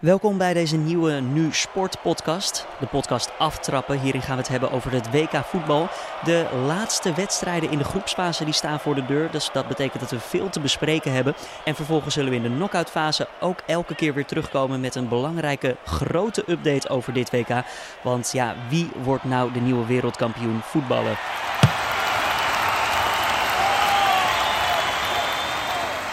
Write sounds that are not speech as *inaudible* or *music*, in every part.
Welkom bij deze nieuwe Nu Sport podcast. De podcast Aftrappen. Hierin gaan we het hebben over het WK voetbal. De laatste wedstrijden in de groepsfase die staan voor de deur. Dus dat betekent dat we veel te bespreken hebben. En vervolgens zullen we in de knockout fase ook elke keer weer terugkomen met een belangrijke grote update over dit WK. Want ja, wie wordt nou de nieuwe wereldkampioen voetballen?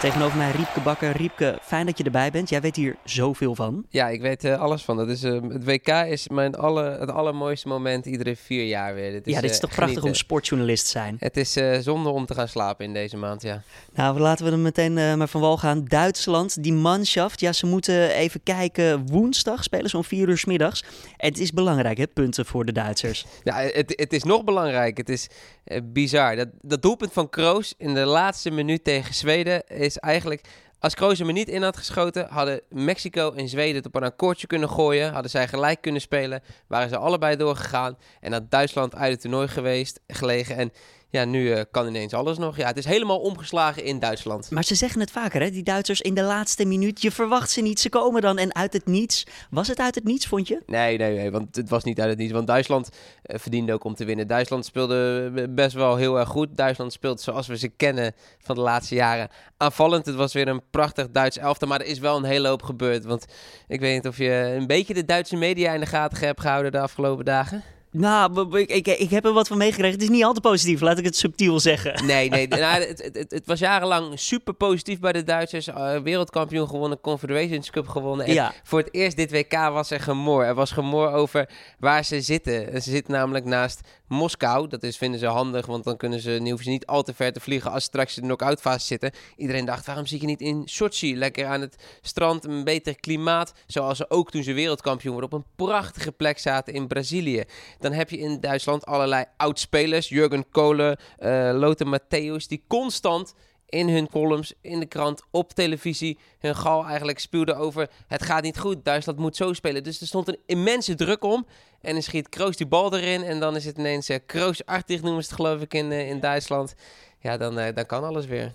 Tegenover mij Riepke Bakker. Riepke, fijn dat je erbij bent. Jij weet hier zoveel van. Ja, ik weet uh, alles van. Dat is, uh, het WK is mijn aller, het allermooiste moment iedere vier jaar weer. Dit is, ja, dit is uh, toch prachtig om sportjournalist te zijn. Het is zonde om te gaan slapen in deze maand, ja. Nou, laten we er meteen maar van wal gaan. Duitsland, die manschaft. Ja, ze moeten even kijken. Woensdag spelen ze om vier uur s middags. Het is belangrijk, hè, punten voor de Duitsers. Ja, het, het is nog belangrijk. Het is bizar. Dat, dat doelpunt van Kroos in de laatste minuut tegen Zweden is eigenlijk... Als Kroos hem niet in had geschoten, hadden Mexico en Zweden het op een akkoordje kunnen gooien. Hadden zij gelijk kunnen spelen. Waren ze allebei doorgegaan. En had Duitsland uit het toernooi geweest, gelegen. En ja, nu uh, kan ineens alles nog. Ja, het is helemaal omgeslagen in Duitsland. Maar ze zeggen het vaker, hè? Die Duitsers in de laatste minuut. Je verwacht ze niet, ze komen dan en uit het niets. Was het uit het niets, vond je? Nee, nee, nee, want het was niet uit het niets. Want Duitsland uh, verdiende ook om te winnen. Duitsland speelde eh, best wel heel erg goed. Duitsland speelt zoals we ze kennen van de laatste jaren aanvallend. Het was weer een prachtig Duits elftal, maar er is wel een hele hoop gebeurd. Want ik weet niet of je een beetje de Duitse media in de gaten hebt gehouden de afgelopen dagen. Nou, ik, ik, ik heb er wat van meegekregen. Het is niet al te positief, laat ik het subtiel zeggen. Nee, nee *laughs* nou, het, het, het, was jarenlang super positief bij de Duitsers. Uh, wereldkampioen gewonnen, Confederations Cup gewonnen. En ja. voor het eerst dit WK was er gemor. Er was gemor over waar ze zitten. Ze zitten namelijk naast Moskou. Dat is, vinden ze handig, want dan kunnen ze, hoeven ze niet al te ver te vliegen als straks in de knock-out fase zitten. Iedereen dacht, waarom zie je niet in Sochi? Lekker aan het strand, een beter klimaat. Zoals ze ook toen ze wereldkampioen worden op een prachtige plek zaten in Brazilië. Dan heb je in Duitsland allerlei oudspelers. Jurgen Kohler, uh, Lothar Matthäus, die constant in hun columns, in de krant, op televisie, hun gal eigenlijk spuwden over het gaat niet goed, Duitsland moet zo spelen. Dus er stond een immense druk om. En dan schiet Kroos die bal erin en dan is het ineens uh, Kroos artig noemen ze het geloof ik in, uh, in Duitsland. Ja, dan, uh, dan kan alles weer.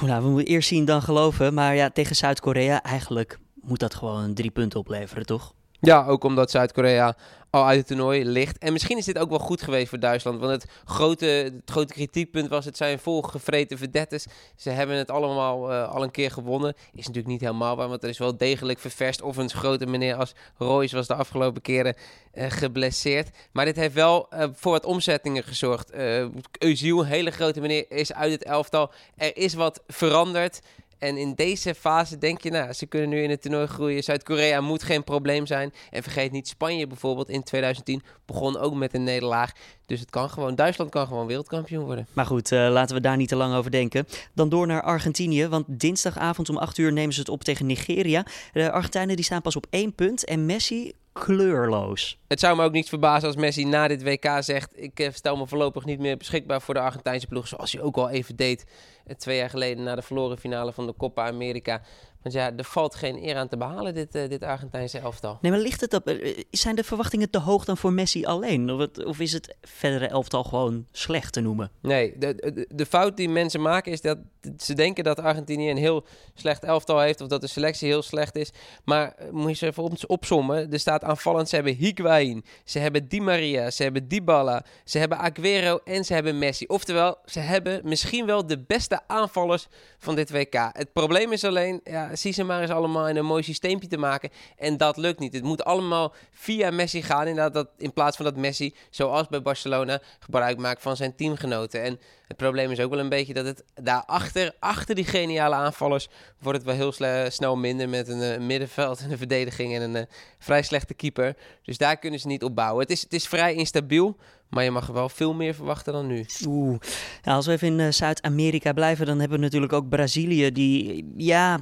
nou, we moeten eerst zien dan geloven. Maar ja, tegen Zuid-Korea eigenlijk moet dat gewoon drie punten opleveren, toch? Ja, ook omdat Zuid-Korea al uit het toernooi ligt. En misschien is dit ook wel goed geweest voor Duitsland. Want het grote, het grote kritiekpunt was: het zijn volgevreten verdettes. Ze hebben het allemaal uh, al een keer gewonnen. Is natuurlijk niet helemaal waar, want er is wel degelijk ververst. Of een grote meneer als Royce was de afgelopen keren uh, geblesseerd. Maar dit heeft wel uh, voor wat omzettingen gezorgd. Uh, een hele grote meneer, is uit het elftal. Er is wat veranderd. En in deze fase denk je, nou, ze kunnen nu in het toernooi groeien. Zuid-Korea moet geen probleem zijn. En vergeet niet, Spanje bijvoorbeeld in 2010 begon ook met een nederlaag. Dus het kan gewoon, Duitsland kan gewoon wereldkampioen worden. Maar goed, uh, laten we daar niet te lang over denken. Dan door naar Argentinië, want dinsdagavond om 8 uur nemen ze het op tegen Nigeria. De Argentijnen die staan pas op één punt en Messi kleurloos. Het zou me ook niet verbazen als Messi na dit WK zegt... ik eh, stel me voorlopig niet meer beschikbaar voor de Argentijnse ploeg... zoals hij ook al even deed eh, twee jaar geleden... na de verloren finale van de Copa America. Want ja, er valt geen eer aan te behalen, dit, uh, dit Argentijnse elftal. Nee, maar ligt het op, uh, zijn de verwachtingen te hoog dan voor Messi alleen? Of, het, of, is het verdere elftal gewoon slecht te noemen? Nee, de, de, de, fout die mensen maken is dat ze denken dat Argentinië een heel slecht elftal heeft... of dat de selectie heel slecht is. Maar uh, moet je ze even op, opzommen. Er staat aanvallend, ze hebben Higuain, ze hebben Di Maria, ze hebben Dybala... ze hebben Aguero en ze hebben Messi. Oftewel, ze hebben misschien wel de beste aanvallers van dit WK. Het probleem is alleen... Ja, zie ze maar eens allemaal in een mooi systeempje te maken. En dat lukt niet. Het moet allemaal via Messi gaan. Inderdaad, dat, in plaats van dat Messi, zoals bij Barcelona, gebruik maakt van zijn teamgenoten. En het probleem is ook wel een beetje dat het daarachter, achter die geniale aanvallers, wordt het wel heel snel minder met een uh, middenveld en *laughs* een verdediging en een uh, vrij slechte keeper. Dus daar kunnen ze niet op bouwen. Het is, het is vrij instabiel. Maar je mag wel veel meer verwachten dan nu. Oeh. Nou, als we even in uh, Zuid-Amerika blijven, dan hebben we natuurlijk ook Brazilië. Die, ja,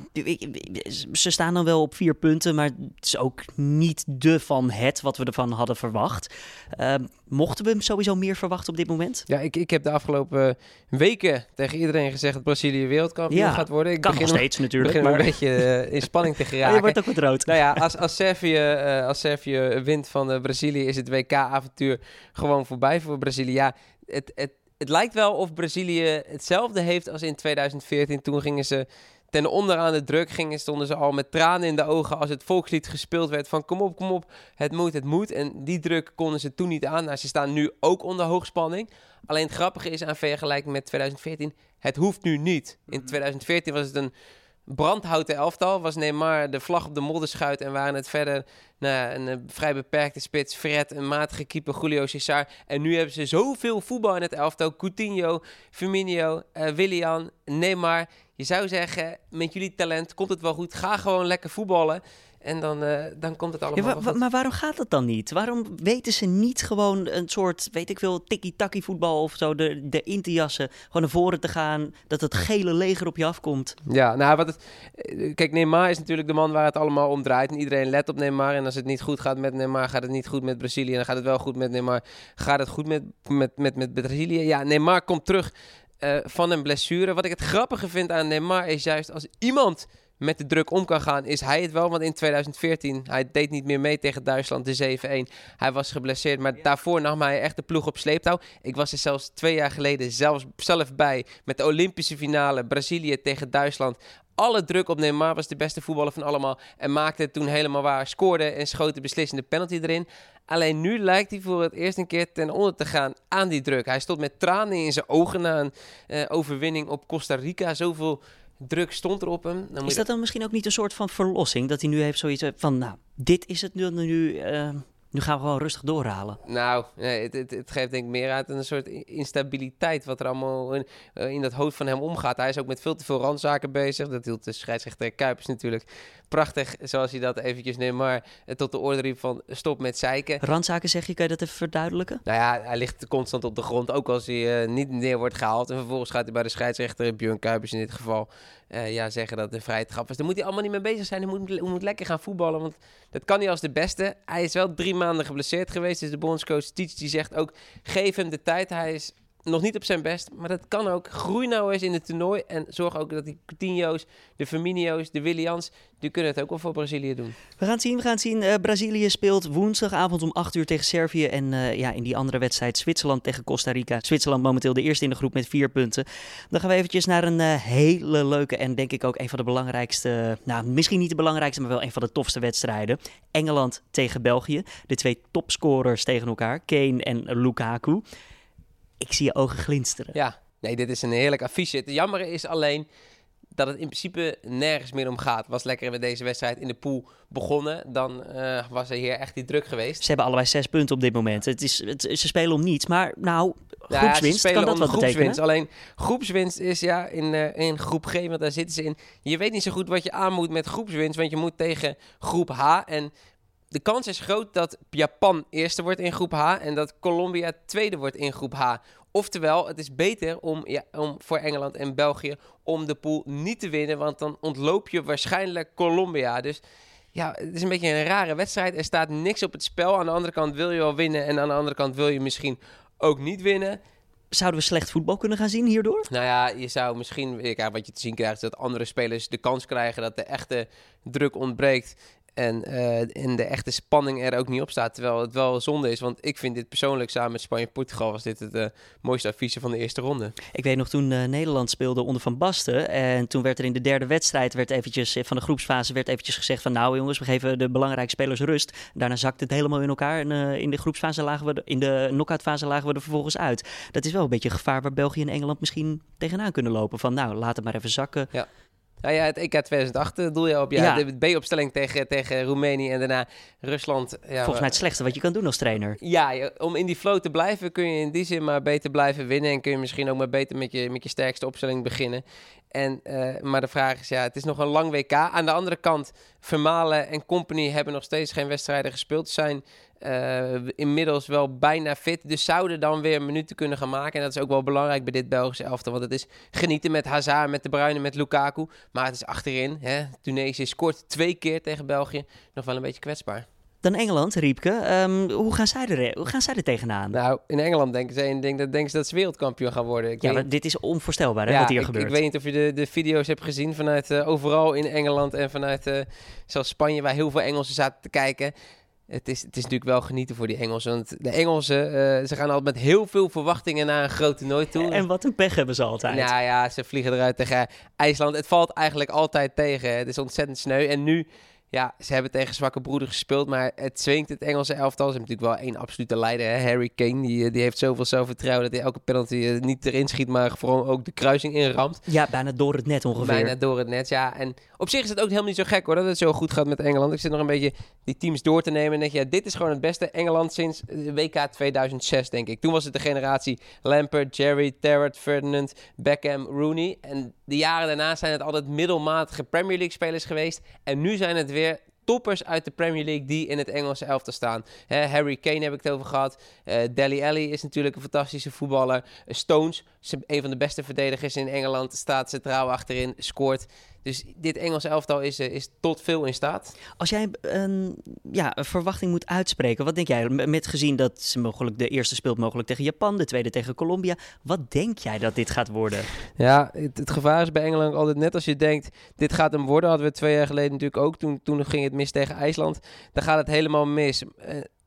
ze staan dan wel op vier punten, maar het is ook niet de van het wat we ervan hadden verwacht. Uh, mochten we hem sowieso meer verwachten op dit moment? Ja, ik, ik heb de afgelopen weken tegen iedereen gezegd dat Brazilië wereldkampioen ja, gaat worden. Ik kan begin nog steeds natuurlijk. begin maar... een beetje uh, in spanning te *laughs* geraken. je wordt ook wat rood. Nou ja, als, als, Servië, uh, als Servië wint van Brazilië, is het WK-avontuur gewoon voorbij voor Brazilië. Ja, het, het, het lijkt wel of Brazilië hetzelfde heeft als in 2014. Toen gingen ze ten onder aan de druk gingen, stonden ze al met tranen in de ogen als het volkslied gespeeld werd van kom op, kom op, het moet, het moet. En die druk konden ze toen niet aan. Nou, ze staan nu ook onder hoogspanning. Alleen het grappige is aan vergelijking met 2014, het hoeft nu niet. In 2014 mhm. was het een brandhouten elftal. Was Neymar de vlag op de modderschuit en waren het verder nou, een, eh, vrij beperkte spits. Fred, een matige keeper, Julio Cesar. En nu hebben ze zoveel voetbal in het elftal. Coutinho, Firmino, uh, Willian, Neymar. Je zou zeggen, met jullie talent komt het wel goed. Ga gewoon lekker voetballen. En dan, uh, dan komt het allemaal ja, Maar waarom gaat dat dan niet? Waarom weten ze niet gewoon een soort, weet ik veel, tikkie-takkie voetbal of zo, de, de in te jassen, gewoon naar voren te gaan, dat het gele leger op je afkomt? Ja, nou, wat het, eh, kijk, Neymar is natuurlijk de man waar het allemaal om draait. En iedereen let op Neymar. En als het niet goed gaat met Neymar, gaat het niet goed met Brazilië. En dan gaat het wel goed met Neymar, gaat het goed met, met, met, met Brazilië. Ja, Neymar komt terug uh, van een blessure. Wat ik het grappige vind aan Neymar is juist als iemand met de druk om kan gaan, is hij het wel. Want in 2014, hij deed niet meer mee tegen Duitsland, de 7-1. Hij was geblesseerd, maar daarvoor nam hij echt de ploeg op sleeptouw. Ik was er zelfs twee jaar geleden zelfs, zelf bij met de Olympische finale Brazilië tegen Duitsland. Alle druk op Neymar was de beste voetballer van allemaal. En maakte het toen helemaal waar. Scoorde en schoot de beslissende penalty erin. Alleen nu lijkt hij voor het eerst een keer ten onder te gaan aan die druk. Hij stond met tranen in zijn ogen na een uh, overwinning op Costa Rica. Zoveel druk stond er op hem. Dan is dat dan misschien ook niet een soort van verlossing? Dat hij nu heeft zoiets van, nou, dit is het nu, nu uh, nu gaan we gewoon rustig doorhalen. Nou, nee, het, het, het, geeft denk ik meer uit een soort instabiliteit wat er allemaal in, uh, in dat hoofd van hem omgaat. Hij is ook met veel te veel randzaken bezig. Dat hield de scheidsrechter Kuipers natuurlijk prachtig, zoals hij dat eventjes neemt, maar tot de orde riep van stop met zeiken. Randzaken zeg je, kan je dat even verduidelijken? Nou ja, hij ligt constant op de grond, ook als hij uh, niet neer wordt gehaald. En vervolgens gaat hij bij de scheidsrechter, Björn Kuipers in dit geval, uh, ja, zeggen dat een vrije trap is. Daar moet hij allemaal niet mee bezig zijn. Hij moet, moet lekker gaan voetballen, want dat kan hij als de beste. Hij is wel drie maanden geblesseerd geweest, dus de bondscoach Tietz die zegt ook, geef hem de tijd. Hij is nog niet op zijn best, maar dat kan ook. Groei nou eens in het toernooi en zorg ook dat die Coutinho's, de Firmino's, de Willians, die kunnen het ook wel voor Brazilië doen. We gaan het zien, we gaan het zien. Uh, Brazilië speelt woensdagavond om 8 uur tegen Servië en uh, ja, in die andere wedstrijd Zwitserland tegen Costa Rica. Zwitserland momenteel de eerste in de groep met vier punten. Dan gaan we eventjes naar een uh, hele leuke en denk ik ook een van de belangrijkste, nou misschien niet de belangrijkste, maar wel een van de tofste wedstrijden. Engeland tegen België. De twee topscorers tegen elkaar, Kane en Lukaku ik zie je ogen glinsteren. Ja, nee, dit is een heerlijk affiche. Het jammer is alleen dat het in principe nergens meer om gaat. Was lekker met deze wedstrijd in de pool begonnen, dan uh, was er hier echt die druk geweest. Ze hebben allebei zes punten op dit moment. Het is, het, ze spelen om niets, maar nou, groepswinst ja, kan dat wat betekenen. Alleen groepswinst is ja in, uh, in groep G, want daar zitten ze in. Je weet niet zo goed wat je aan moet met groepswinst, want je moet tegen groep H en de kans is groot dat Japan eerste wordt in groep H en dat Colombia tweede wordt in groep H. Oftewel, het is beter om, ja, om voor Engeland en België om de pool niet te winnen, want dan ontloop je waarschijnlijk Colombia. Dus ja, het is een beetje een rare wedstrijd. Er staat niks op het spel. Aan de andere kant wil je wel winnen en aan de andere kant wil je misschien ook niet winnen. Zouden we slecht voetbal kunnen gaan zien hierdoor? Nou ja, je zou misschien, kijk, wat je te zien krijgt, is dat andere spelers de kans krijgen dat de echte druk ontbreekt. En, uh, en de echte spanning er ook niet op staat. Terwijl het wel zonde is. Want ik vind dit persoonlijk samen met Spanje-Portugal... was dit het uh, mooiste affiche van de eerste ronde. Ik weet nog toen uh, Nederland speelde onder Van Basten. En toen werd er in de derde wedstrijd... Werd eventjes, van de groepsfase werd eventjes gezegd van... nou jongens, we geven de belangrijke spelers rust. Daarna zakte het helemaal in elkaar. En in de groepsfase lagen we... in de knock-outfase lagen we er vervolgens uit. Dat is wel een beetje een gevaar waar België en Engeland misschien tegenaan kunnen lopen. Van nou, laat het maar even zakken. Ja. Nou ja, het EK 2008 eh, doel je op. Ja, de B-opstelling tegen, tegen Roemenië en daarna Rusland. Ja, Volgens mij het slechtste wat je kan doen als trainer. Ja, om in die flow te blijven kun je in die zin maar beter blijven winnen. En kun je misschien ook maar beter met je, met je sterkste opstelling beginnen. En, uh, maar de vraag is, ja, het is nog een lang WK. Aan de andere kant, Vermalen en Company hebben nog steeds geen wedstrijden gespeeld. Zijn inmiddels wel bijna fit. Dus zouden dan weer minuten kunnen gaan maken. En dat is ook wel belangrijk bij dit Belgische elftal. Want het is genieten met Hazard, met De Bruyne, met Lukaku. Maar het is achterin. Hè? Tunesië scoort twee keer tegen België. Nog wel een beetje kwetsbaar. Dan Engeland, Riepke. Um, hoe, gaan zij er, hoe gaan zij er tegenaan? Nou, in Engeland denken ze, denk, dat, denken ze dat ze wereldkampioen gaan worden. Ik ja, maar dit is onvoorstelbaar hè, wat hier ik, gebeurt. Ik weet niet of je de, de video's hebt gezien vanuit uh, overal in Engeland en vanuit uh, zelfs Spanje, waar heel veel Engelsen zaten te kijken. Het is, het is natuurlijk wel genieten voor die Engelsen. Want de Engelsen, uh, ze gaan altijd met heel veel verwachtingen naar een groot toernooi toe. En wat een pech hebben ze altijd. Nou ja, ze vliegen eruit tegen IJsland. Het valt eigenlijk altijd tegen. Het is ontzettend sneu. En nu ja, ze hebben tegen zwakke broeder gespeeld, maar het zwingt het Engelse elftal. Ze hebben natuurlijk wel één absolute leider, hè? Harry Kane. Die, eh, die heeft zoveel zelfvertrouwen dat hij elke penalty eh, niet erin schiet, maar vooral ook de kruising inramt. Ja, bijna door het net ongeveer. Bijna door het net, ja. En op zich is het ook helemaal niet zo gek hoor, dat het zo goed gaat met Engeland. Ik zit nog een beetje die teams door te nemen en denk ja, dit is gewoon het beste Engeland sinds WK 2006, denk ik. Toen was het de generatie Lampert, Jerry, Terrett, Ferdinand, Beckham, Rooney. En de jaren daarna zijn het altijd middelmatige Premier League spelers geweest. En nu zijn het weer toppers uit de Premier League die in het Engelse elftal staan. Harry Kane heb ik het over gehad. Uh, Deli Alli is natuurlijk een fantastische voetballer. Stones, een van de beste verdedigers in Engeland, staat centraal achterin, scoort. Dus dit Engelse elftal is, eh, is tot veel in staat. Als jij een, ja, een verwachting moet uitspreken, wat denk jij? Met gezien dat ze mogelijk de eerste speelt mogelijk tegen Japan, de tweede tegen Colombia. Wat denk jij dat dit gaat worden? Ja, het, gevaar is bij Engeland altijd net als je denkt, dit gaat hem worden. Hadden we twee jaar geleden natuurlijk ook. Toen, toen ging het mis tegen IJsland. Dan gaat het helemaal mis.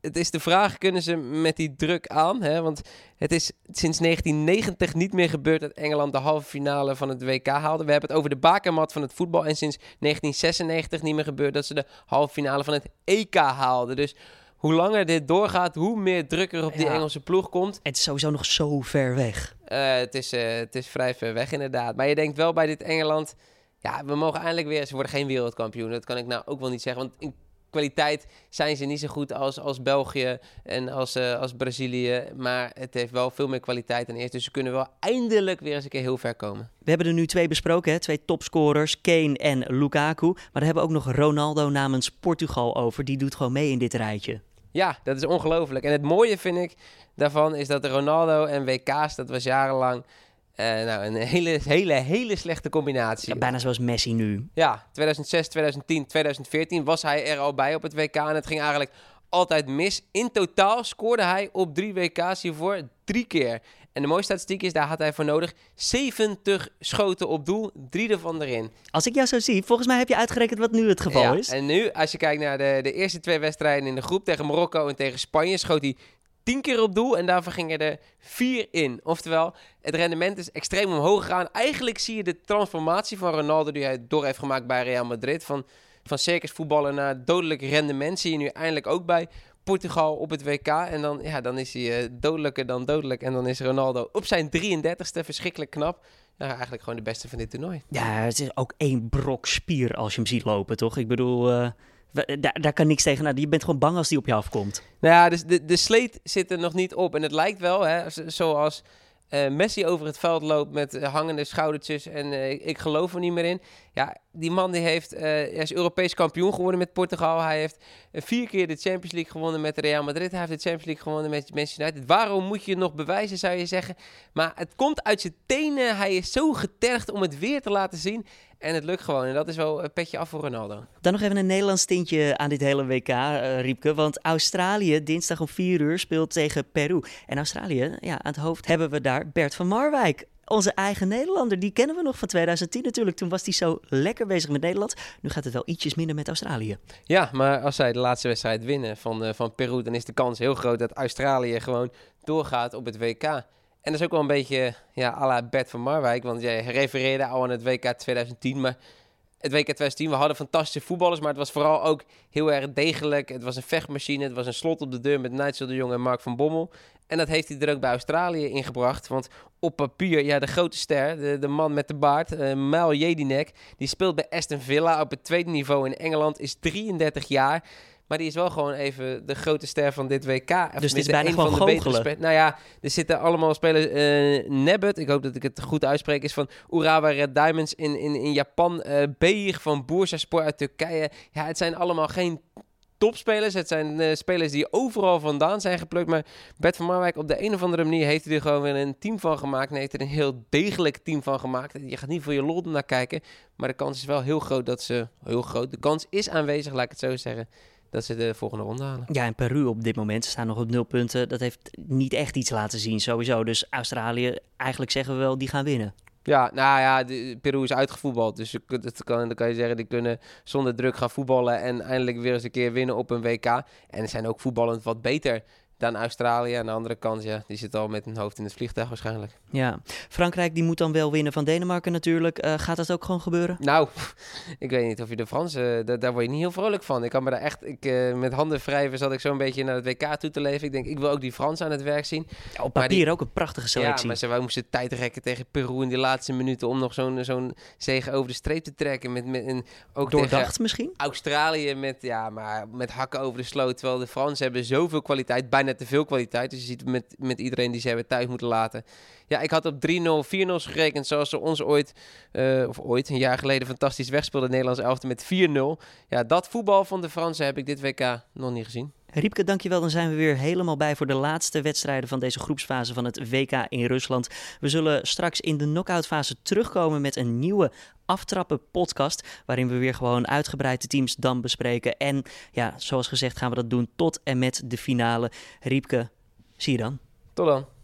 Het is de vraag, kunnen ze met die druk aan? Hè? Want het is sinds 1990 niet meer gebeurd dat Engeland de halve finale van het WK haalde. We hebben het over de bakermat van het voetbal. En sinds 1996 niet meer gebeurd dat ze de halve finale van het EK haalden. Dus hoe langer dit doorgaat, hoe meer druk er op die Engelse ploeg komt. Het is sowieso nog zo ver weg. Uh, het, is, uh, het is vrij ver weg inderdaad. Maar je denkt wel bij dit Engeland... Ja, we mogen eindelijk weer... Ze worden geen wereldkampioen. Dat kan ik nou ook wel niet zeggen. Want in kwaliteit zijn ze niet zo goed als, als België en als, uh, als Brazilië. Maar het heeft wel veel meer kwaliteit dan eerst. Dus ze kunnen wel eindelijk weer eens een keer heel ver komen. We hebben er nu twee besproken, hè? twee topscorers, Kane en Lukaku. Maar daar hebben we ook nog Ronaldo namens Portugal over. Die doet gewoon mee in dit rijtje. Ja, dat is ongelooflijk. En het mooie vind ik daarvan is dat Ronaldo en WK's, dat was jarenlang nou, een hele, hele, hele slechte combinatie. bijna zoals Messi nu. Ja, 2006, 2010, 2014 was hij er al bij op het WK. En het ging eigenlijk altijd mis. In totaal scoorde hij op drie WK's hiervoor drie keer. En de mooie statistiek is, daar had hij voor nodig 70 schoten op doel, drie ervan erin. Als ik jou zo zie, volgens mij heb je uitgerekend wat nu het geval ja, is. En nu, als je kijkt naar de, de eerste twee wedstrijden in de groep tegen Marokko en tegen Spanje, schoot hij tien keer op doel en daarvoor gingen er vier in. Oftewel, het rendement is extreem omhoog gegaan. Eigenlijk zie je de transformatie van Ronaldo die hij door heeft gemaakt bij Real Madrid. Van, van circusvoetballer naar dodelijk rendement zie je nu eindelijk ook bij Portugal op het WK. En dan, ja, dan is hij uh, dodelijker dan dodelijk. En dan is Ronaldo op zijn 33ste verschrikkelijk knap. Ja, eigenlijk gewoon de beste van dit toernooi. Ja, het is ook één brok spier als je hem ziet lopen, toch? Ik bedoel... Uh daar, kan niks tegen. Nou, je bent gewoon bang als die op je afkomt. Nou ja, dus de, de sleet zit er nog niet op. En het lijkt wel, hè, zoals uh, Messi over het veld loopt met hangende schoudertjes en uh, ik geloof er niet meer in. Ja, die man die heeft, hij is Europees kampioen geworden met Portugal. Hij heeft vier keer de Champions League gewonnen met Real Madrid. Hij heeft de Champions League gewonnen met Manchester United. Waarom moet je het nog bewijzen, zou je zeggen? Maar het komt uit zijn tenen. Hij is zo getergd om het weer te laten zien. En het lukt gewoon. En dat is wel een petje af voor Ronaldo. Dan nog even een Nederlands tintje aan dit hele WK, uh, Riepke. Want Australië, dinsdag om 4 uur, speelt tegen Peru. En Australië, ja, aan het hoofd hebben we daar Bert van Marwijk. Onze eigen Nederlander, die kennen we nog van 2010 natuurlijk. Toen was hij zo lekker bezig met Nederland. Nu gaat het wel ietsjes minder met Australië. Ja, maar als zij de laatste wedstrijd winnen van, uh, van Peru... dan is de kans heel groot dat Australië gewoon doorgaat op het WK. En dat is ook wel een beetje ja, à la Bert van Marwijk. Want jij refereerde al aan het WK 2010. Maar het WK 2010, we hadden fantastische voetballers. Maar het was vooral ook heel erg degelijk. Het was een vechtmachine. Het was een slot op de deur met Nigel de Jong en Mark van Bommel. En dat heeft hij er ook bij Australië ingebracht. Want op papier, ja, de grote ster, de, man met de baard, uh, Mal Jedinek, die speelt bij Aston Villa op het tweede niveau in Engeland, is 33 jaar. Maar die is wel gewoon even de grote ster van dit WK. Dus het is bijna gewoon van de betere Nou ja, er zitten allemaal spelers. Uh, Nebet, ik hoop dat ik het goed uitspreek, is van Urawa Red Diamonds in, in, in Japan. Uh, Beir van Bursaspor uit Turkije. Ja, het zijn allemaal geen topspelers. Het zijn uh, spelers die overal vandaan zijn geplukt. Maar Bert van Marwijk, op de een of andere manier heeft hij er gewoon weer een team van gemaakt. En heeft er een heel degelijk team van gemaakt. Je gaat niet voor je lol naar kijken. Maar de kans is wel heel groot dat ze... Heel groot. De kans is aanwezig, laat ik het zo zeggen dat ze de volgende ronde halen. Ja, en Peru op dit moment staan nog op nul punten. Dat heeft niet echt iets laten zien, sowieso. Dus Australië, eigenlijk zeggen we wel, die gaan winnen. Ja, nou ja, de, Peru is uitgevoetbald. Dus dat kan, dan kan je zeggen, die kunnen zonder druk gaan voetballen en eindelijk weer eens een keer winnen op een WK. En zijn ook voetballend wat beter dan Australië. Aan de andere kant, ja, die zit al met een hoofd in het vliegtuig waarschijnlijk. Ja, Frankrijk die moet dan wel winnen van Denemarken natuurlijk. Uh, gaat dat ook gewoon gebeuren? Nou, *laughs* ik weet niet of je de Fransen, uh, daar, word je niet heel vrolijk van. Ik kan me daar echt, ik, uh, met handen wrijven zat ik zo'n beetje naar het WK toe te leven. Ik denk, ik wil ook die Fransen aan het werk zien. Ja, op papier ook een prachtige selectie. Ja, maar ze wij moesten tijd rekken tegen Peru in die laatste minuten om nog zo'n zo'n zege over de streep te trekken. Met, met, en ook Doordacht misschien? Australië met, ja, maar met hakken over de sloot. Terwijl de Fransen hebben zoveel kwaliteit, bijna net te veel kwaliteit. Dus je ziet met, met iedereen die ze hebben thuis moeten laten. Ja, ik had op 3-0, 4-0 gerekend zoals ze ons ooit, uh, of ooit, een jaar geleden fantastisch wegspeelden. Nederlands elfte met 4-0. Ja, dat voetbal van de Fransen heb ik dit WK nog niet gezien. Riepke, dankjewel. Dan zijn we weer helemaal bij voor de laatste wedstrijden van deze groepsfase van het WK in Rusland. We zullen straks in de knock-outfase terugkomen met een nieuwe aftrappen podcast. Waarin we weer gewoon uitgebreid de teams dan bespreken. En ja, zoals gezegd gaan we dat doen tot en met de finale. Riepke, zie je dan. Tot dan.